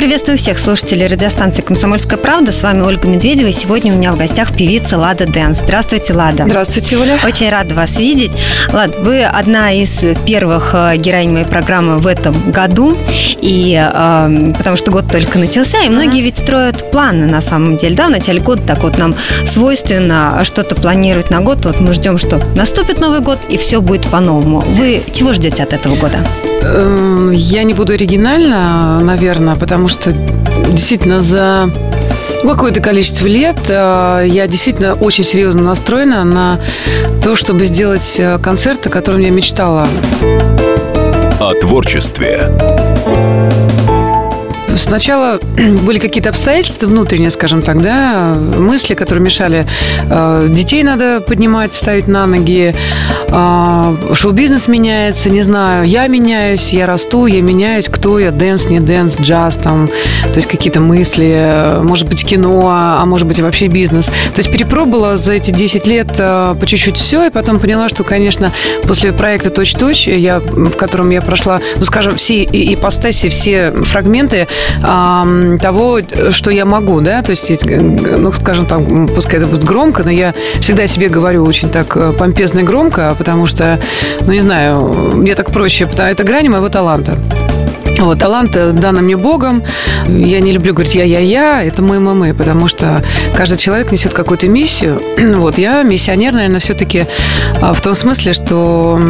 Мы приветствуем всех слушателей радиостанции «Комсомольская правда». С вами Ольга Медведева. И сегодня у меня в гостях певица Лада Дэнс. Здравствуйте, Лада. Здравствуйте, Оля. Очень рада вас видеть. Лад, вы одна из первых э, героинь моей программы в этом году. И э, потому что год только начался, и многие ведь строят планы на самом деле. Да, в начале года так вот нам свойственно что-то планировать на год. Вот мы ждем, что наступит Новый год, и все будет по-новому. Вы чего ждете от этого года? Эм, я не буду оригинально, наверное, потому что действительно за какое-то количество лет э, я действительно очень серьезно настроена на то, чтобы сделать э, концерт, о котором я мечтала. О творчестве. Сначала были какие-то обстоятельства внутренние, скажем так, да, мысли, которые мешали. Э, детей надо поднимать, ставить на ноги. Э, шоу-бизнес меняется, не знаю. Я меняюсь, я расту, я меняюсь. Кто я? Дэнс, не дэнс, джаз, там. То есть какие-то мысли. Может быть, кино, а может быть, вообще бизнес. То есть перепробовала за эти 10 лет э, по чуть-чуть все, и потом поняла, что, конечно, после проекта «Точь-точь», я, в котором я прошла, ну, скажем, все ипостаси, все фрагменты того, что я могу, да, то есть, ну, скажем там, пускай это будет громко, но я всегда себе говорю очень так э, помпезно и громко, потому что, ну, не знаю, мне так проще, это грани моего таланта. Вот, талант э, дан мне Богом. Я не люблю говорить «я-я-я», это мы мы потому что каждый человек несет какую-то миссию. Вот, я миссионер, наверное, все-таки а, в том смысле, что,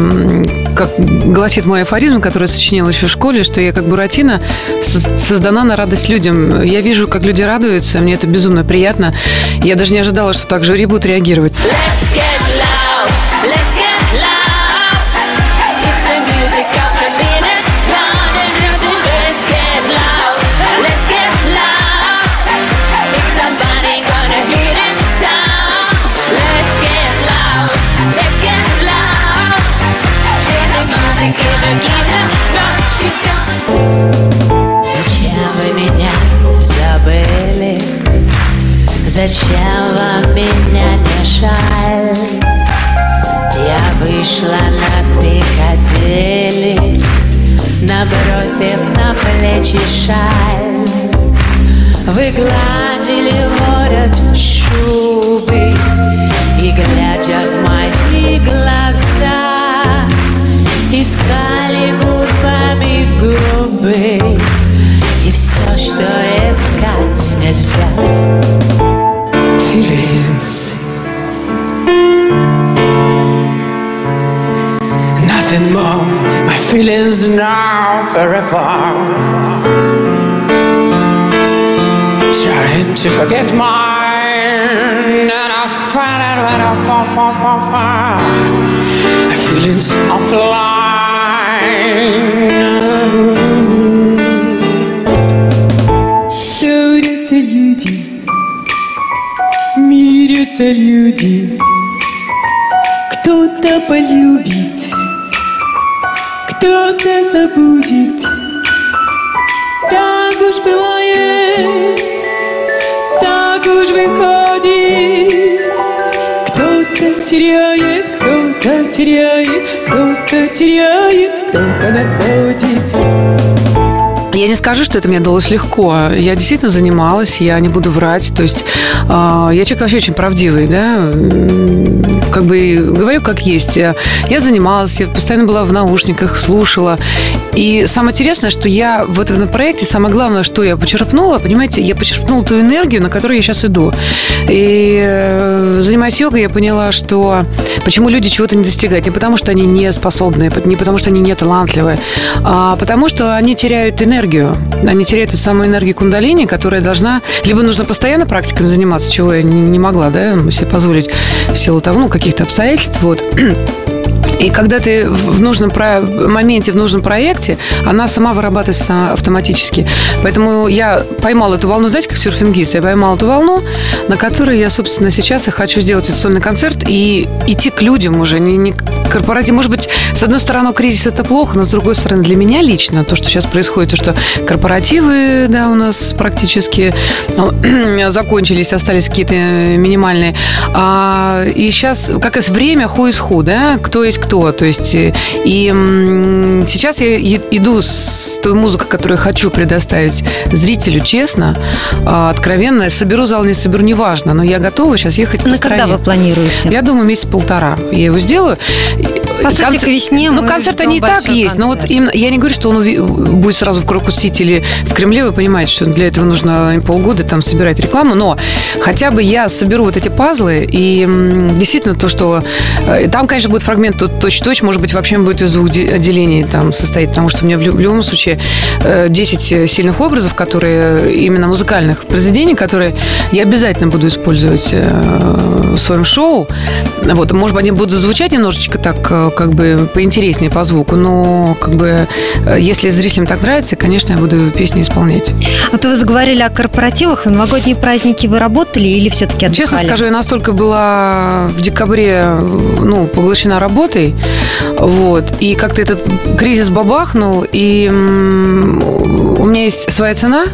как гласит мой афоризм, который я сочинила еще в школе, что я как Буратино создана на радость людям. Я вижу, как люди радуются, мне это безумно приятно. Я даже не ожидала, что так жюри будут реагировать. Let's get loud, let's get плечи шаль Вы гладили ворот шубы И, глядя в мои глаза Искали губами губы И все, что искать нельзя Feelings Nothing more My feelings now forever Trying to forget mine And I find it when I fall, fall, fall, fall My feelings flying Ссорятся люди, мирятся люди, кто-то полюбит, кто-то забудет. Так уж бывает, уж выходит, кто-то теряет, кто-то теряет, кто-то теряет, кто-то находит. Я не скажу, что это мне далось легко. Я действительно занималась, я не буду врать. То есть э, я человек вообще очень правдивый, да. Как бы говорю, как есть. Я занималась, я постоянно была в наушниках, слушала. И самое интересное, что я в этом проекте, самое главное, что я почерпнула, понимаете, я почерпнула ту энергию, на которой я сейчас иду. И э, занимаясь йогой, я поняла, что почему люди чего-то не достигают. Не потому, что они не способны, не потому, что они не талантливые, а потому, что они теряют энергию. Они теряют эту самую энергию кундалини, которая должна... Либо нужно постоянно практиками заниматься, чего я не могла, да, себе позволить в силу того, ну, каких-то обстоятельств, вот. И когда ты в нужном про- моменте, в нужном проекте, она сама вырабатывается автоматически. Поэтому я поймала эту волну, знаете, как серфингист, я поймала эту волну, на которой я, собственно, сейчас и хочу сделать сольный концерт и идти к людям уже, не, не корпоратив. Может быть, с одной стороны, кризис это плохо, но с другой стороны, для меня лично то, что сейчас происходит, то, что корпоративы, да, у нас практически ну, закончились, остались какие-то минимальные. А, и сейчас как раз время ху из ху, да, кто есть кто. То есть, э, и м, сейчас я и- иду с той музыкой, которую я хочу предоставить зрителю, честно, а, откровенно. Соберу зал, не соберу, неважно, но я готова сейчас ехать по На когда стране. вы планируете? Я думаю, месяц полтора я его сделаю. По сути, Концерт- к весне Ну, ждем не так большой есть, но вот концерт. именно, я не говорю, что он уви- будет сразу в Крокус-Сити или в Кремле, вы понимаете, что для этого нужно полгода там собирать рекламу, но хотя бы я соберу вот эти пазлы, и действительно то, что... э, Там, конечно, будет фрагмент тут точь-точь, может быть, вообще будет из двух де- отделений там состоит, потому что у меня в лю- в любом случае э, 10 сильных образов, которые именно музыкальных произведений, которые я обязательно буду использовать э, в своем шоу. Вот, может быть, они будут звучать немножечко так, э, как бы поинтереснее по звуку, но как бы э, если зрителям так нравится, конечно, я буду песни исполнять. Вот вы заговорили о корпоративах. В новогодние праздники вы работали или все-таки отдыхали? Честно скажу, я настолько была в декабре ну, поглощена работой, вот, и как-то этот кризис бабахнул, и у меня есть своя цена,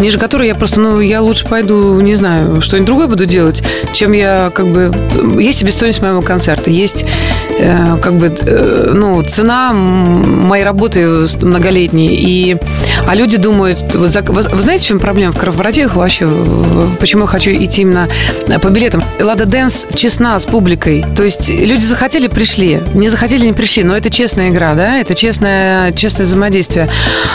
ниже которой я просто, ну, я лучше пойду, не знаю, что-нибудь другое буду делать, чем я, как бы, есть себестоимость моего концерта, есть, э, как бы, э, ну, цена моей работы многолетней, и, а люди думают, вот вы, вы знаете, в чем проблема в корпоративах вообще, почему я хочу идти именно по билетам? Лада Дэнс честна с публикой, то есть люди захотели, пришли, не захотели, не пришли, но это честная игра, да, это честное, честное взаимодействие.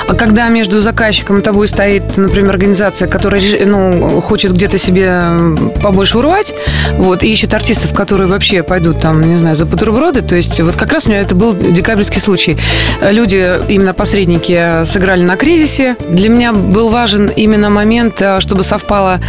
А когда между заказчиком и тобой стоит, например, организация, которая ну, хочет где-то себе побольше урвать, вот, и ищет артистов, которые вообще пойдут там, не знаю, за бутерброды, то есть вот как раз у меня это был декабрьский случай. Люди, именно посредники, сыграли на кризисе. Для меня был важен именно момент, э, чтобы совпало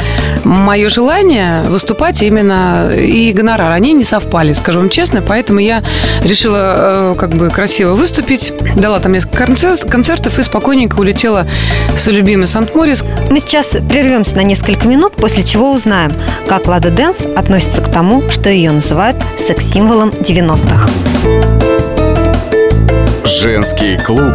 мое желание выступать именно и гонорар. Они не совпали, скажу вам честно, поэтому я решила э, как бы красиво выступить, дала там несколько концерт- концертов и спокойненько улетела в свой любимый Сант-Морис. Мы сейчас прервемся на несколько минут, после чего узнаем, как Лада Дэнс относится к тому, что ее называют секс-символом 90-х. Женский клуб.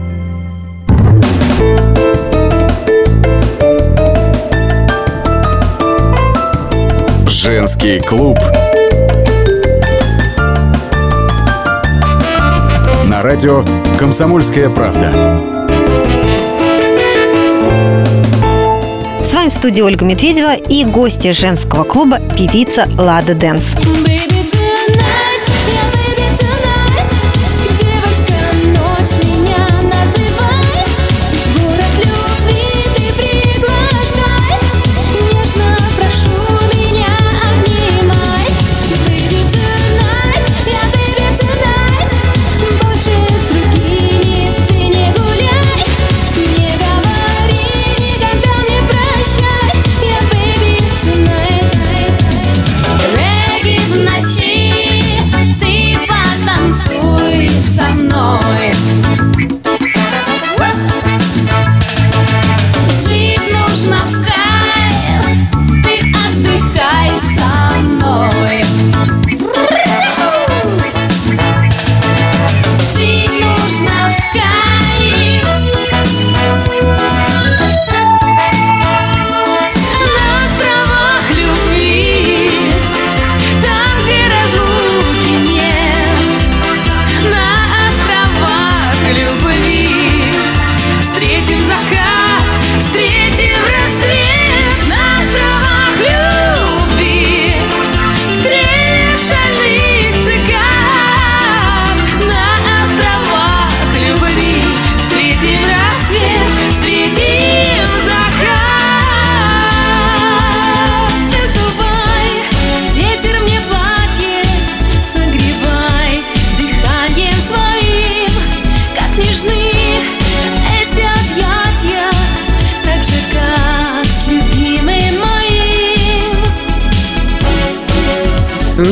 Женский клуб. На радио «Комсомольская правда». С вами в студии Ольга Медведева и гости женского клуба певица Лада Дэнс.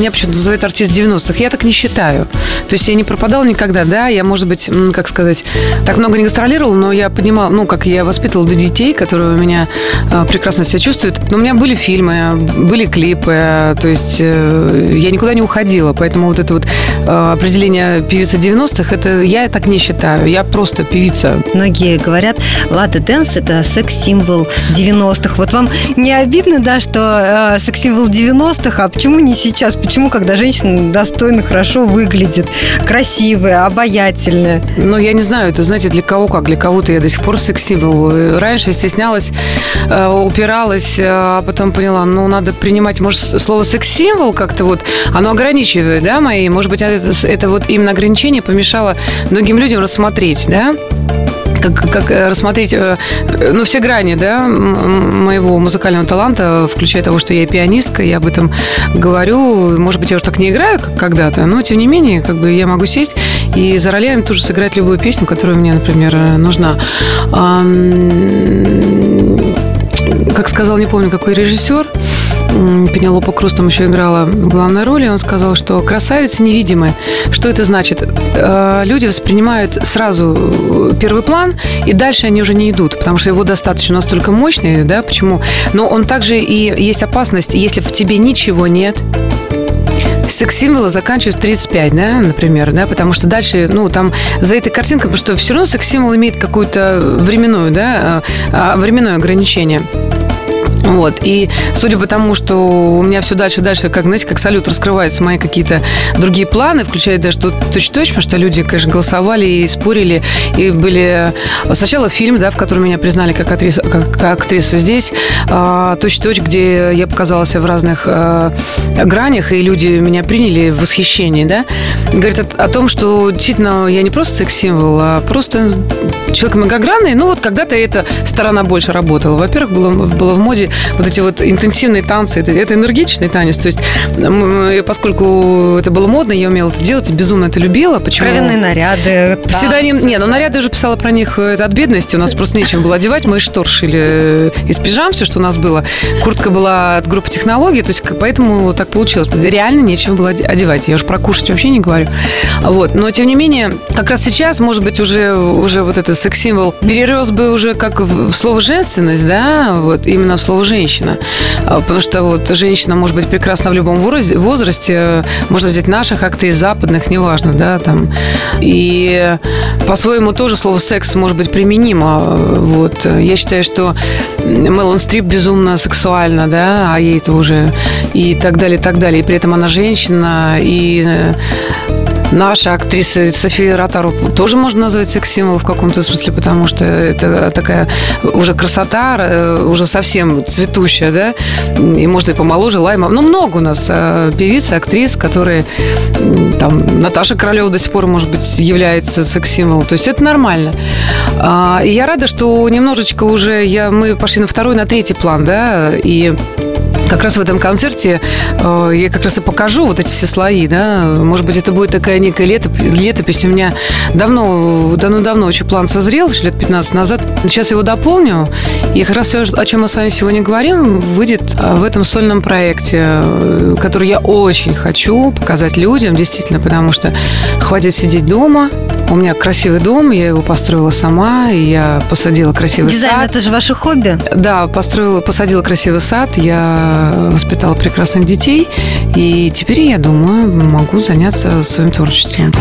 Меня почему-то называют артист 90-х. Я так не считаю. То есть я не пропадала никогда, да, я, может быть, как сказать, так много не гастролировала, но я понимала, ну, как я воспитывала до детей, которые у меня э, прекрасно себя чувствуют. Но у меня были фильмы, были клипы, то есть э, я никуда не уходила, поэтому вот это вот определение певицы 90-х, это я так не считаю, я просто певица. Многие говорят, Лада Дэнс – это секс-символ 90-х. Вот вам не обидно, да, что э, секс-символ 90-х, а почему не сейчас? Почему, когда женщина достойно, хорошо выглядит, красивая, обаятельная? Ну, я не знаю, это, знаете, для кого как. Для кого-то я до сих пор секс-символ. Э, Раньше стеснялась, э, упиралась, э, а потом поняла, ну, надо принимать, может, слово секс-символ как-то вот, оно ограничивает, да, мои, может быть, это, вот именно ограничение помешало многим людям рассмотреть, да, как, как э, рассмотреть, э, э, ну, все грани, да, моего музыкального таланта, включая того, что я пианистка, я об этом говорю. Может быть, я уже так не играю, когда-то, но, тем не менее, как бы я могу сесть и за ролями тоже сыграть любую песню, которая мне, например, нужна. Как сказал, не помню, какой режиссер, Пенелопа Круз там еще играла в главной роли, он сказал, что красавицы невидимы. Что это значит? Э, Люди воспринимают сразу э, первый план, и дальше они уже не идут, потому что его достаточно настолько мощный, да, почему? Но он также и есть опасность, если в тебе ничего нет, секс-символы заканчиваются 35, да, например, да, потому что дальше, ну, там за этой картинкой, потому что все равно секс-символ имеет какую-то временную, да, а, временное ограничение. Вот. И судя по тому, что у меня все дальше и дальше, как, знаете, как салют раскрываются мои какие-то другие планы, включая даже тут точь-точь, потому что люди, конечно, голосовали и спорили, и были... Сначала фильм, да, в котором меня признали как актрису, как, как актрису здесь, а, точь-точь, где я показалась в разных а, гранях, и люди меня приняли в восхищении, да. Говорит о, о том, что действительно я не просто секс-символ, а просто человек многогранный. Ну, вот когда-то эта сторона больше работала. Во-первых, было, было в моде вот эти вот интенсивные танцы. Это, это энергичный танец. То есть, поскольку это было модно, я умела это делать, безумно это любила. Почему? Откровенные наряды. Всегда не... Не, ну наряды уже писала про них э, это от бедности. У нас просто нечем было одевать. Мы штор шили э, из пижам все, что у нас было. Куртка была от группы технологий, то есть поэтому так получилось. Реально нечем было оде- одевать. Я уж про кушать вообще не говорю. Вот. Но, тем не менее, как раз сейчас, может быть, уже, уже вот этот секс-символ перерос бы уже как в, слово женственность, да, вот именно в слово женщина. А, Потому что вот женщина может быть прекрасна в любом возрасте. Можно взять наших актрис, западных, неважно, да, там. И по-своему тоже слово секс может быть применимо. Вот. Я считаю, что Мелон Стрип безумно сексуальна, да, а ей это уже и так далее, и так далее. И при этом она женщина, и э, Наша актриса София Ротару тоже можно назвать секс-символ в каком-то смысле, потому что это такая уже красота, э, уже совсем цветущая, да, и можно и помоложе Лайма. Ну, много у нас э, певиц, актрис, которые там Наташа Королева до сих пор, может быть, является секс-символом. То есть это нормально. А, И я рада, что немножечко уже я, мы пошли на второй, на третий план, да, и как раз в этом концерте э, я как раз и покажу вот эти все слои, да. Может быть, это будет такая некая летоп- летопись. У меня давно, давно-давно очень план созрел, еще лет 15 назад. Сейчас его дополню. И как раз все, о чем мы с вами сегодня говорим, выйдет э, в этом сольном проекте, э, который я очень хочу показать людям, действительно, потому что хватит сидеть дома. У меня красивый дом, я его построила сама, и я посадила красивый Дизайн сад. это же ваше хобби. Да, построила, посадила красивый сад, я воспитала прекрасных детей, и теперь, я думаю, могу заняться своим творчеством.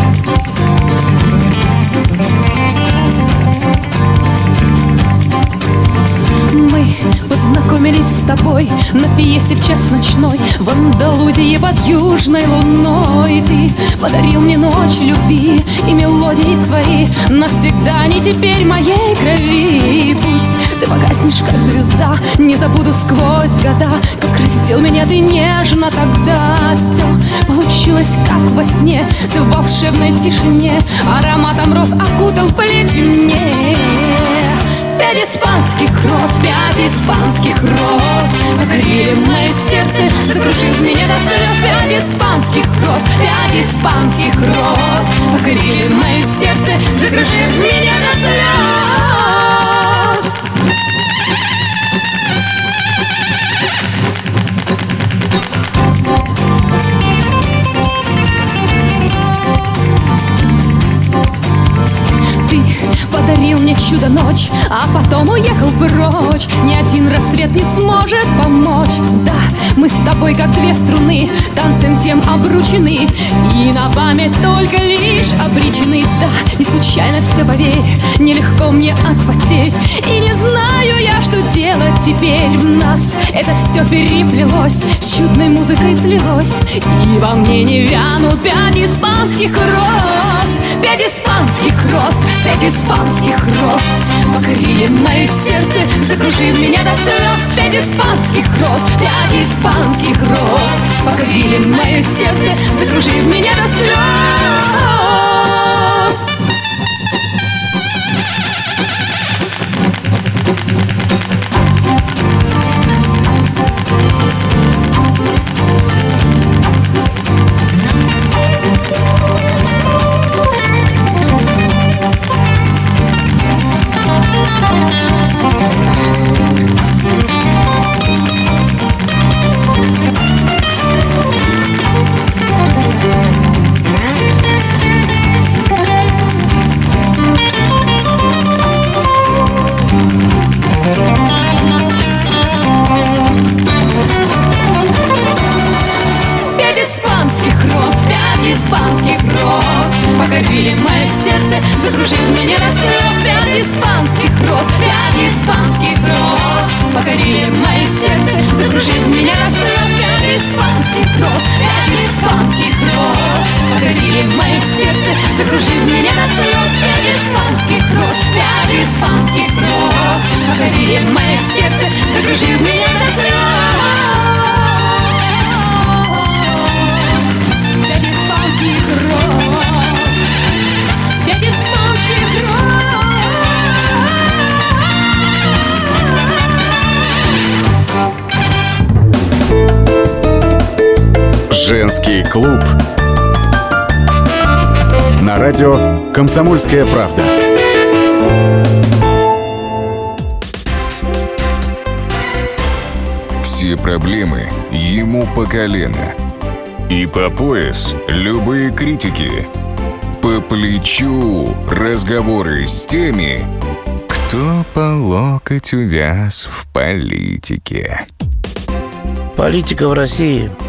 На фиесте в час ночной В Андалузии под южной луной. Ты подарил мне ночь любви и мелодии свои Навсегда не теперь моей крови. Пусть ты погаснешь, как звезда Не забуду сквозь года Как раздел меня ты нежно тогда. Все получилось, как во сне Ты в волшебной тишине Ароматом роз окутал плечи мне Пять испанских роз, пять испанских роз. Покорили мое сердце, закружив меня до слез. Пять испанских роз, пять испанских роз. Покорили мое сердце, закружив меня до слез подарил мне чудо ночь А потом уехал прочь. Ни один рассвет не сможет помочь. Да, мы с тобой как две струны Танцем тем обручены. И на память только лишь обречены. Да, не случайно все, поверь Нелегко мне от потерь. И не знаю я, что делать теперь. В нас это все переплелось С чудной музыкой слилось. И во мне не вянут пять испанских роз Пять испанских роз, пять испанских роз. Покорили мое сердце, закружив меня до слез. Пять испанских роз, пять испанских роз. Покорили мое сердце, закружив меня до слез клуб. На радио «Комсомольская правда». Все проблемы ему по колено. И по пояс любые критики. По плечу разговоры с теми, кто по локоть увяз в политике. Политика в России –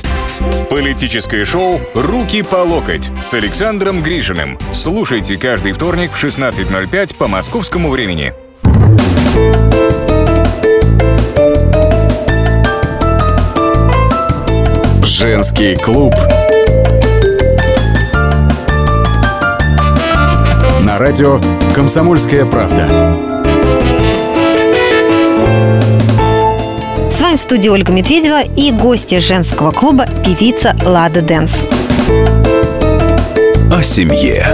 Политическое шоу «Руки по локоть» с Александром Грижиным. Слушайте каждый вторник в 16.05 по московскому времени. Женский клуб. На радио «Комсомольская правда». Студии Ольга Медведева и гости женского клуба певица Лада Дэнс. О семье.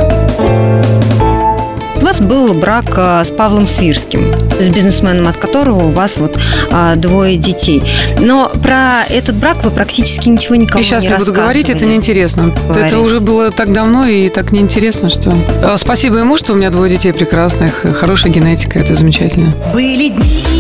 У вас был брак а, с Павлом Свирским, с бизнесменом, от которого у вас вот а, двое детей. Но про этот брак вы практически ничего никому И сейчас не я буду говорить, это рассказывали. неинтересно. Говорить. Это уже было так давно и так неинтересно, что... Э, Спасибо ему, что у меня двое детей прекрасных, хорошая генетика, это замечательно. Были дни,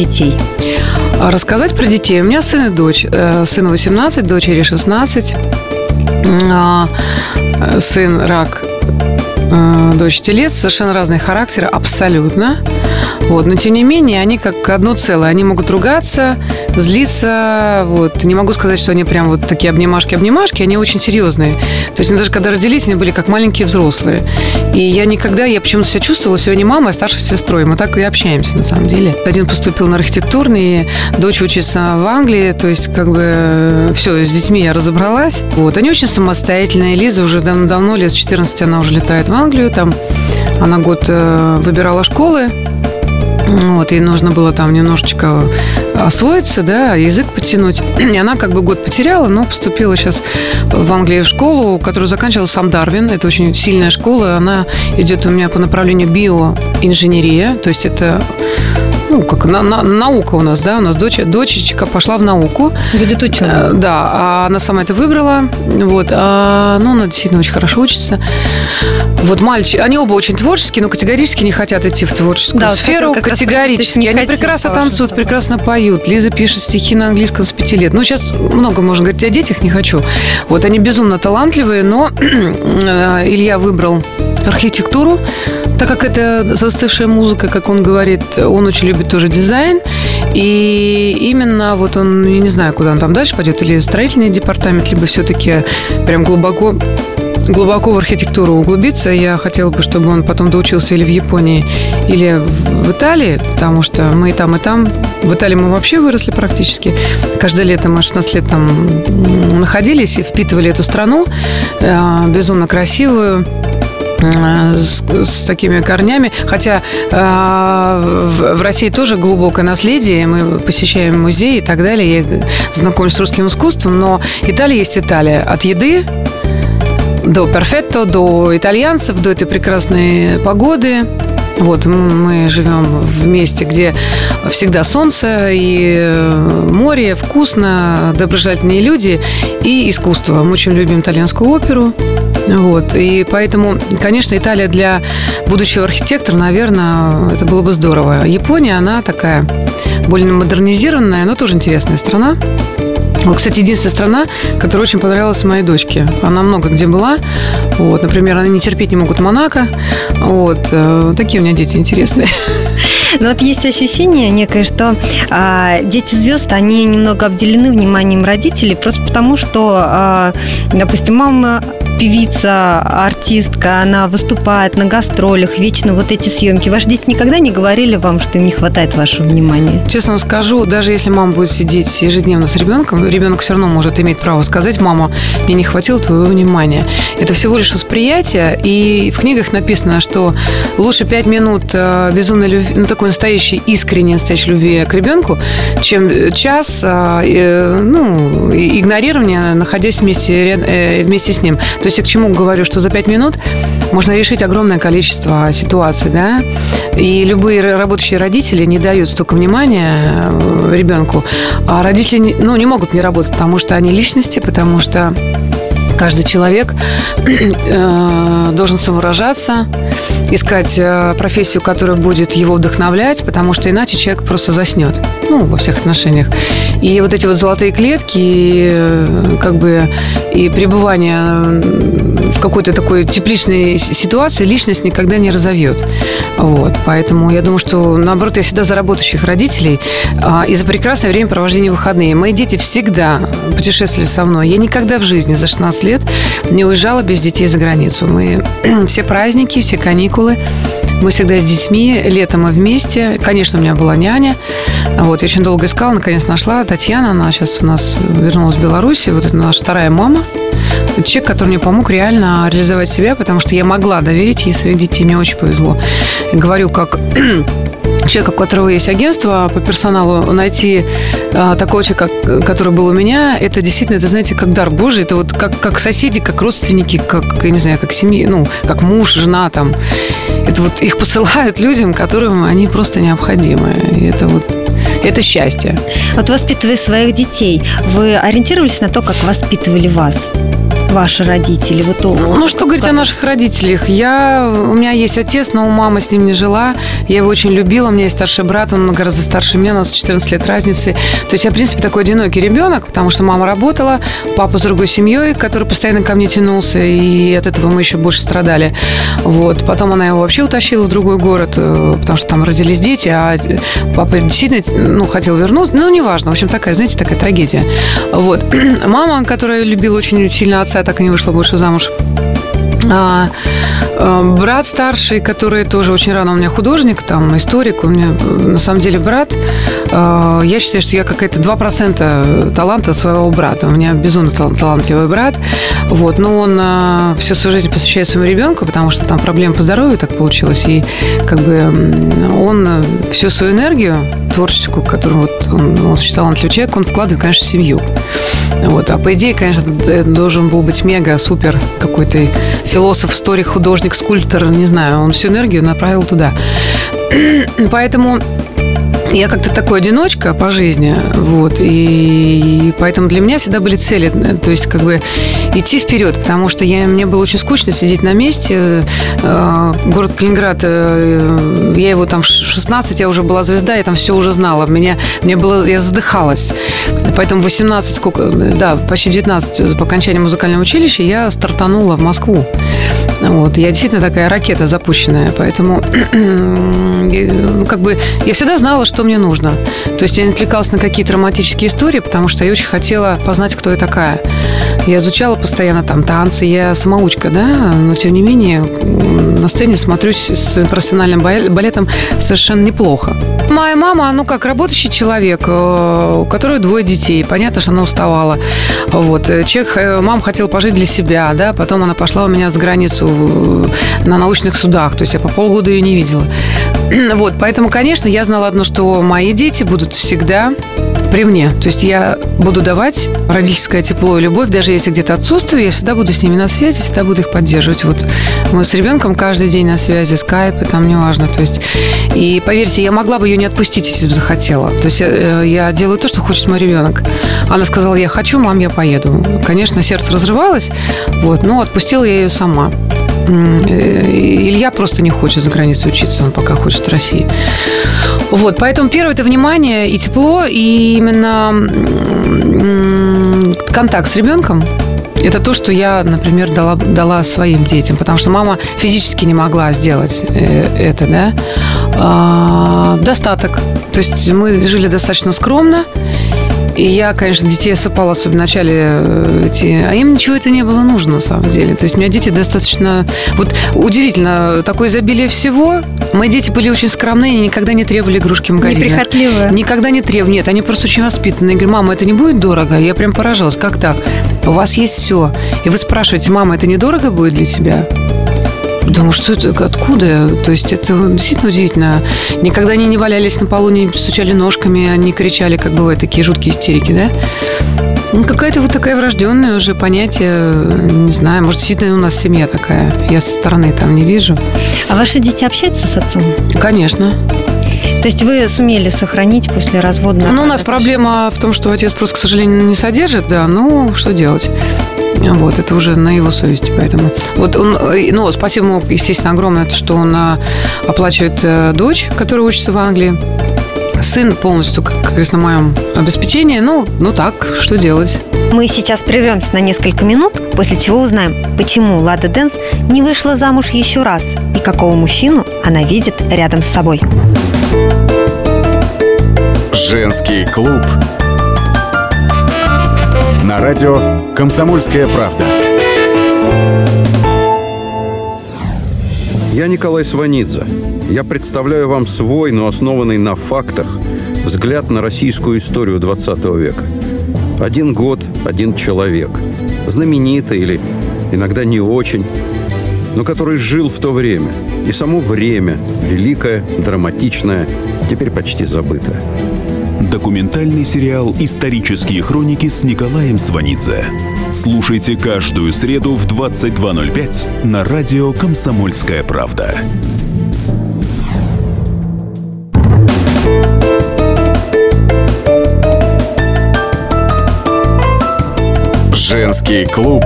детей. А Рассказать про детей. У меня сын и дочь. Э, Сыну 18, дочери 16. А, э, Сын рак дочь телец, совершенно разные характеры, абсолютно. Вот, но тем не менее, они как одно целое. Они могут ругаться, злиться. Вот. Не могу сказать, что они прям вот такие обнимашки-обнимашки, они очень серьезные. То есть они даже когда родились, они были как маленькие взрослые. И я никогда, я почему-то себя чувствовала сегодня мамой, а старшей сестрой. Мы так и общаемся на самом деле. Один поступил на архитектурный, дочь учится в Англии, то есть как бы все, с детьми я разобралась. Вот. Они очень самостоятельные. Лиза уже давно-давно, лет с 14 она уже летает в Англию, там она год э, выбирала школы, вот, ей нужно было там немножечко освоиться, да, язык подтянуть. И она как бы год потеряла, но поступила сейчас в Англии в школу, которую заканчивала сам Дарвин. Это очень сильная школа. Она идет у меня по направлению биоинженерия. То есть это ну, как на, на, наука у нас, да, у нас дочь, дочечка пошла в науку. Будет ученым. Э, Да, а она сама это выбрала, вот, а, ну, она действительно очень хорошо учится. Вот мальчик, они оба очень творческие, но категорически не хотят идти в творческую Да, сферу, как категорически. Они прекрасно танцуют, прекрасно поют. Лиза пишет стихи на английском с пяти лет. Ну, сейчас много можно говорить о детях, не хочу. Вот, они безумно талантливые, но э, Илья выбрал архитектуру, так как это застывшая музыка, как он говорит, он очень любит тоже дизайн. И именно вот он, я не знаю, куда он там дальше пойдет, или в строительный департамент, либо все-таки прям глубоко глубоко в архитектуру углубиться. Я хотела бы, чтобы он потом доучился или в Японии, или в Италии, потому что мы и там, и там. В Италии мы вообще выросли практически. Каждое лето мы 16 лет там находились и впитывали эту страну э, безумно красивую с, с такими корнями. Хотя э, в, России тоже глубокое наследие. Мы посещаем музеи и так далее. Я знакомлюсь с русским искусством. Но Италия есть Италия. От еды до перфетто, до итальянцев, до этой прекрасной погоды. Вот мы живем в месте, где всегда солнце и э, море, вкусно, доброжелательные люди и искусство. Мы очень любим итальянскую оперу. Вот. И поэтому, конечно, Италия для будущего архитектора, наверное, это было бы здорово. Япония, она такая более модернизированная, но тоже интересная страна. Вот, кстати, единственная страна, которая очень понравилась моей дочке. Она много где была. Вот, например, они не терпеть не могут Монако. Вот, э, такие у меня дети интересные. Но вот есть ощущение некое, что а, дети звезд, они немного обделены вниманием родителей, просто потому что, а, допустим, мама певица, артистка, она выступает на гастролях, вечно вот эти съемки. Ваши дети никогда не говорили вам, что им не хватает вашего внимания? Честно вам скажу, даже если мама будет сидеть ежедневно с ребенком, ребенок все равно может иметь право сказать, мама, мне не хватило твоего внимания. Это всего лишь восприятие, и в книгах написано, что лучше пять минут э, безумной любви, ну, такой настоящей, искренней настоящей любви к ребенку, чем час э, э, ну, игнорирования, находясь вместе, э, вместе с ним. То есть я к чему говорю, что за пять минут можно решить огромное количество ситуаций, да, и любые работающие родители не дают столько внимания э, ребенку, а родители ну, не могут не работать, потому что они личности, потому что каждый человек э, должен самовыражаться, искать э, профессию, которая будет его вдохновлять, потому что иначе человек просто заснет, ну, во всех отношениях. И вот эти вот золотые клетки, и, э, как бы, и пребывание в какой-то такой тепличной ситуации личность никогда не разовьет. Вот. Поэтому я думаю, что, наоборот, я всегда за работающих родителей а, и за прекрасное время провождения выходные. Мои дети всегда путешествовали со мной. Я никогда в жизни за 16 лет не уезжала без детей за границу. Мы все праздники, все каникулы, мы всегда с детьми, летом мы вместе. Конечно, у меня была няня. Вот, я очень долго искала, наконец нашла. Татьяна, она сейчас у нас вернулась в Беларуси. Вот это наша вторая мама. Это человек, который мне помог реально реализовать себя, потому что я могла доверить ей своих детей. Мне очень повезло. Говорю, как человека, у которого есть агентство по персоналу, найти а, такого человека, который был у меня, это действительно, это, знаете, как дар Божий. Это вот как, как соседи, как родственники, как, я не знаю, как семьи, ну, как муж, жена там. Это вот их посылают людям, которым они просто необходимы. И это вот это счастье. Вот воспитывая своих детей, вы ориентировались на то, как воспитывали вас? Ваши родители? Вот, ну, что говорить о наших родителях? Я, у меня есть отец, но у мамы с ним не жила. Я его очень любила. У меня есть старший брат, он гораздо старше меня, у нас 14 лет разницы. То есть я, в принципе, такой одинокий ребенок, потому что мама работала, папа с другой семьей, который постоянно ко мне тянулся, и от этого мы еще больше страдали. Вот. Потом она его вообще утащила в другой город, э, потому что там родились дети, а папа действительно ну, хотел вернуться. Ну, неважно. В общем, такая, знаете, такая трагедия. Вот. Мама, которая любила очень сильно отца, так и не вышла больше замуж. А, а, брат старший, который тоже очень рано у меня художник, там историк, у меня на самом деле брат. А, я считаю, что я какая-то 2% таланта своего брата. У меня безумно талантливый брат. Вот, но он а, всю свою жизнь посвящает своему ребенку, потому что там проблемы по здоровью так получилось. И как бы он всю свою энергию творческую, которую вот он, он считал талантливый человек, он вкладывает, конечно, в семью. Вот. А по идее, конечно, это должен был быть мега, супер какой-то философ, историк, художник, скульптор, не знаю. Он всю энергию направил туда. Поэтому я как-то такой одиночка по жизни, вот, и поэтому для меня всегда были цели, то есть как бы идти вперед, потому что я, мне было очень скучно сидеть на месте. Э, город Калининград, э, я его там в 16, я уже была звезда, я там все уже знала, меня, мне было, я задыхалась. Поэтому 18, сколько, да, почти 19 по окончании музыкального училища я стартанула в Москву. Вот. Я действительно такая ракета запущенная, поэтому ну, как бы я всегда знала, что мне нужно. То есть я не отвлекалась на какие-то романтические истории, потому что я очень хотела познать, кто я такая. Я изучала постоянно там танцы, я самоучка, да, но тем не менее на сцене смотрюсь с профессиональным балетом совершенно неплохо. Моя мама, ну как, работающий человек, э, у которой двое детей. Понятно, что она уставала. Вот. Человек, э, мама хотела пожить для себя, да, потом она пошла у меня за границу на научных судах. То есть я по полгода ее не видела. Вот, поэтому, конечно, я знала одно, что мои дети будут всегда при мне. То есть я буду давать родительское тепло и любовь, даже если где-то отсутствую, я всегда буду с ними на связи, всегда буду их поддерживать. Вот мы с ребенком каждый день на связи, скайп, и там неважно. То есть, и поверьте, я могла бы ее не отпустить, если бы захотела. То есть я, э, я делаю то, что хочет мой ребенок. Она сказала, я хочу, мам, я поеду. Конечно, сердце разрывалось, вот, но отпустила я ее сама. Э, Илья просто не хочет за границей учиться, он пока хочет в России. Вот, поэтому первое – это внимание и тепло, и именно контакт с ребенком, это то, что я, например, дала, дала своим детям, потому что мама физически не могла сделать э, это, да. А, достаток. То есть мы жили достаточно скромно, и я, конечно, детей осыпала, особенно в начале э, эти... А им ничего это не было нужно, на самом деле. То есть у меня дети достаточно... Вот удивительно, такое изобилие всего. Мои дети были очень скромные, и никогда не требовали игрушки в магазине. Неприхотливые. Никогда не требовали. Нет, они просто очень воспитанные. Я говорю, мама, это не будет дорого? Я прям поражалась. Как так? У вас есть все. И вы спрашиваете, мама, это недорого будет для тебя? Думаю, что это, откуда? То есть это действительно удивительно. Никогда они не валялись на полу, не стучали ножками, они кричали, как бывают такие жуткие истерики, да? Ну, какая-то вот такая врожденная уже понятие, не знаю, может, действительно у нас семья такая. Я со стороны там не вижу. А ваши дети общаются с отцом? Конечно. То есть вы сумели сохранить после развода? Ну, у нас проблема в том, что отец просто, к сожалению, не содержит, да, ну, что делать? Вот, это уже на его совести, поэтому. Вот он, э, ну, спасибо ему, естественно, огромное, что он э, оплачивает э, дочь, которая учится в Англии. Сын полностью, как говорится, на моем обеспечении. Ну, ну так, что делать? Мы сейчас прервемся на несколько минут, после чего узнаем, почему Лада Дэнс не вышла замуж еще раз и какого мужчину она видит рядом с собой. Женский клуб на радио «Комсомольская правда». Я Николай Сванидзе. Я представляю вам свой, но основанный на фактах, взгляд на российскую историю 20 века. Один год, один человек. Знаменитый или иногда не очень, но который жил в то время. И само время, великое, драматичное, теперь почти забытое. Документальный сериал «Исторические хроники» с Николаем Сванидзе. Слушайте каждую среду в 22.05 на радио «Комсомольская правда». Женский клуб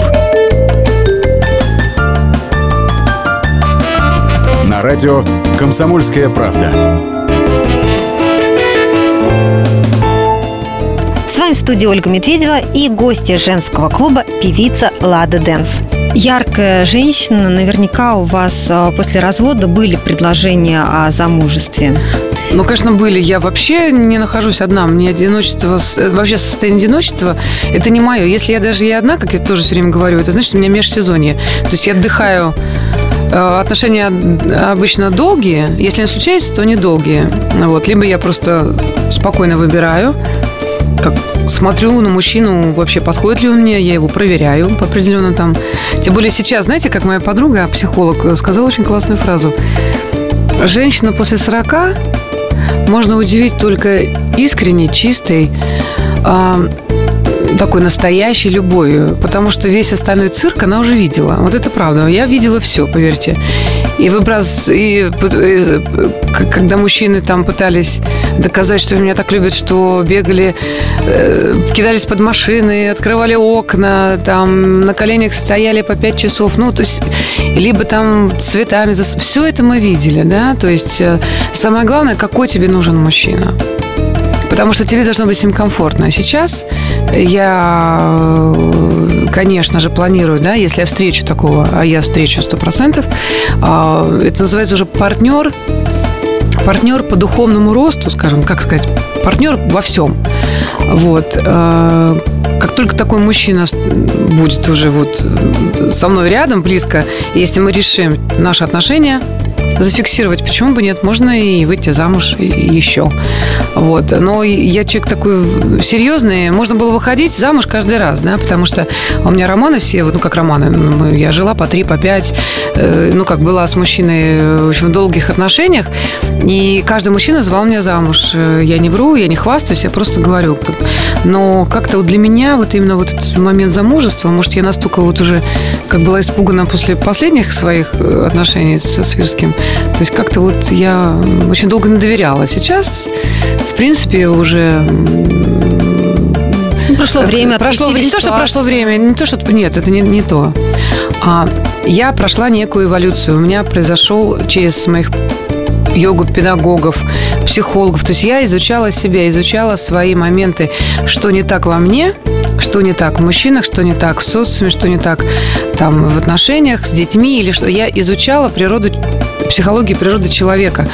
на радио «Комсомольская правда». Вами в студии Ольга Медведева и гости женского клуба певица Лада Дэнс. Яркая женщина, наверняка у вас а, после развода были предложения о замужестве. Ну, конечно, были. Я вообще не нахожусь одна. Мне одиночество, э, вообще состояние одиночества, это не мое. Если я даже я одна, как я тоже все время говорю, это значит, у меня межсезонье. То есть я отдыхаю Э, Отношения обычно долгие. Если не случается, то они долгие. Вот. Либо я просто спокойно выбираю, как смотрю на мужчину, вообще подходит ли он мне, я его проверяю по определенным там. Тем более сейчас, знаете, как моя подруга, психолог, сказала очень классную фразу. Женщина после 40 можно удивить только искренней, чистой, а, такой настоящей любовью, потому что весь остальной цирк она уже видела. Вот это правда. Я видела все, поверьте. И выброс, и, и когда мужчины там пытались доказать, что меня так любят, что бегали, э, кидались под машины, открывали окна, там на коленях стояли по пять часов, ну, то есть, либо там цветами, все это мы видели, да, то есть э, самое главное, какой тебе нужен мужчина. Потому что тебе должно быть с ним комфортно. Сейчас я, конечно же, планирую, да, если я встречу такого, а я встречу сто процентов, а, это называется уже партнер, партнер по духовному росту, скажем, как сказать, партнер во всем. Вот. А, как только такой мужчина будет уже вот со мной рядом, близко, если мы решим наши отношения, зафиксировать, почему бы нет, можно и выйти замуж еще. Вот. Но я человек такой серьезный, можно было выходить замуж каждый раз, да, потому что у меня романы все, ну, как романы, ну, я жила по три, по пять, э, ну, как была с мужчиной, в общем, в долгих отношениях, и каждый мужчина звал меня замуж. Я не вру, я не хвастаюсь, я просто говорю. Но как-то вот для меня вот именно вот этот момент замужества, может, я настолько вот уже как была испугана после последних своих э, отношений со Свирским, то есть как-то вот я очень долго не доверяла. Сейчас, в принципе, уже Прошло время. Прошло не то, что прошло время, не то, что нет, это не, не то. А я прошла некую эволюцию. У меня произошел через моих йогу-педагогов, психологов. То есть я изучала себя, изучала свои моменты, что не так во мне, что не так в мужчинах, что не так в социуме, что не так там в отношениях с детьми или что. Я изучала природу психологии природы человека.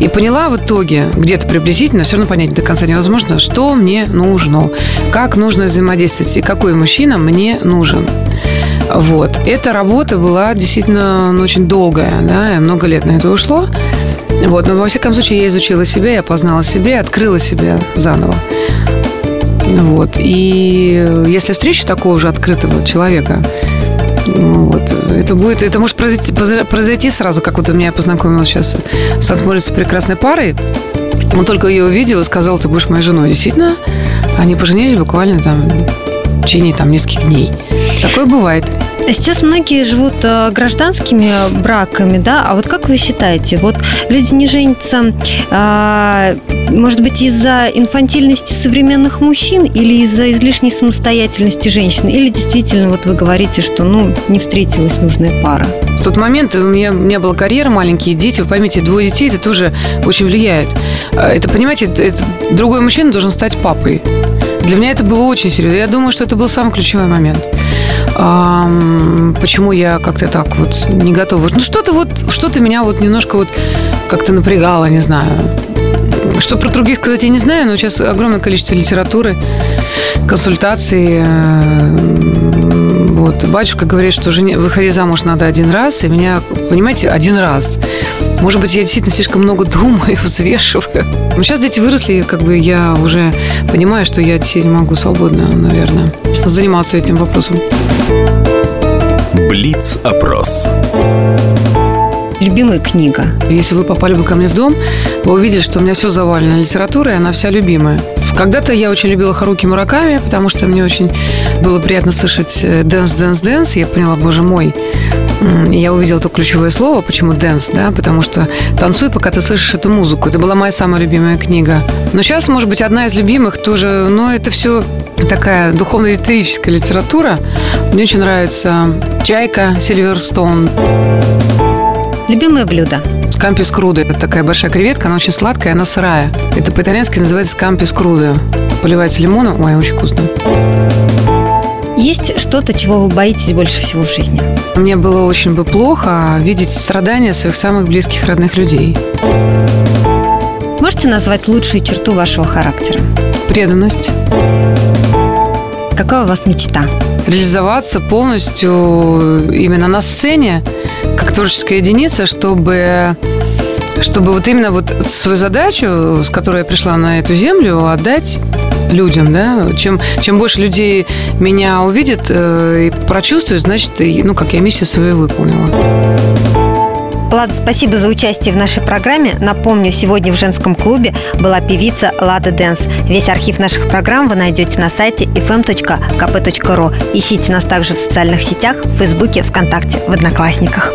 И поняла в итоге, где-то приблизительно, все равно понять до конца невозможно, что мне нужно, как нужно взаимодействовать и какой мужчина мне нужен. Вот. Эта работа была действительно ну, очень долгая, да, много лет на это ушло. Вот, но во всяком случае я изучила себя, я познала себя, открыла себя заново. Вот. И если встречу такого же открытого человека, вот. Это будет, это может произойти, произойти сразу, как вот у меня познакомилась сейчас с отморицей прекрасной парой. Он только ее увидел и сказал, ты будешь моей женой. Действительно, они поженились буквально там в течение там нескольких дней. Такое бывает. Сейчас многие живут э, гражданскими браками, да? А вот как вы считаете, вот люди не женятся, э, может быть, из-за инфантильности современных мужчин или из-за излишней самостоятельности женщин? Или действительно, вот вы говорите, что, ну, не встретилась нужная пара? В тот момент у меня, у меня была карьера, маленькие дети. Вы поймите, двое детей, это тоже очень влияет. А, это, понимаете, это, другой мужчина должен стать папой. Для меня это было очень серьезно. Я думаю, что это был самый ключевой момент. Почему я как-то так вот не готова? Ну, что-то вот, что-то меня вот немножко вот как-то напрягало, не знаю. Что про других сказать я не знаю, но сейчас огромное количество литературы, консультаций. Э, вот. Батюшка говорит, что жене, выходить замуж надо один раз, и меня, понимаете, один раз. Может быть, я действительно слишком много думаю, взвешиваю. Сейчас дети выросли, как бы я уже понимаю, что я не могу свободно, наверное, заниматься этим вопросом. Блиц-опрос. Любимая книга. Если вы попали бы ко мне в дом, вы увидели, что у меня все завалено литературой, и она вся любимая. Когда-то я очень любила Харуки Мураками, потому что мне очень было приятно слышать «дэнс, дэнс, дэнс». Я поняла, боже мой, я увидела то ключевое слово, почему дэнс, да, потому что танцуй, пока ты слышишь эту музыку. Это была моя самая любимая книга. Но сейчас, может быть, одна из любимых тоже, но это все такая духовно-литерическая литература. Мне очень нравится «Чайка», «Сильверстоун». Любимое блюдо? Скампи с крудо. Это такая большая креветка, она очень сладкая, она сырая. Это по-итальянски называется скампи с крудо. Поливается лимоном. Ой, очень вкусно. Есть что-то, чего вы боитесь больше всего в жизни? Мне было очень бы плохо видеть страдания своих самых близких родных людей. Можете назвать лучшую черту вашего характера? Преданность. Какая у вас мечта? Реализоваться полностью именно на сцене, творческая единица, чтобы чтобы вот именно вот свою задачу, с которой я пришла на эту землю, отдать людям, да. Чем, чем больше людей меня увидят э, и прочувствуют, значит, и, ну, как я миссию свою выполнила. Лада, спасибо за участие в нашей программе. Напомню, сегодня в женском клубе была певица Лада Дэнс. Весь архив наших программ вы найдете на сайте fm.kp.ru. Ищите нас также в социальных сетях, в Фейсбуке, ВКонтакте, в Одноклассниках.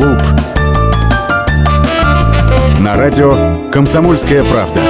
Клуб. На радио «Комсомольская правда».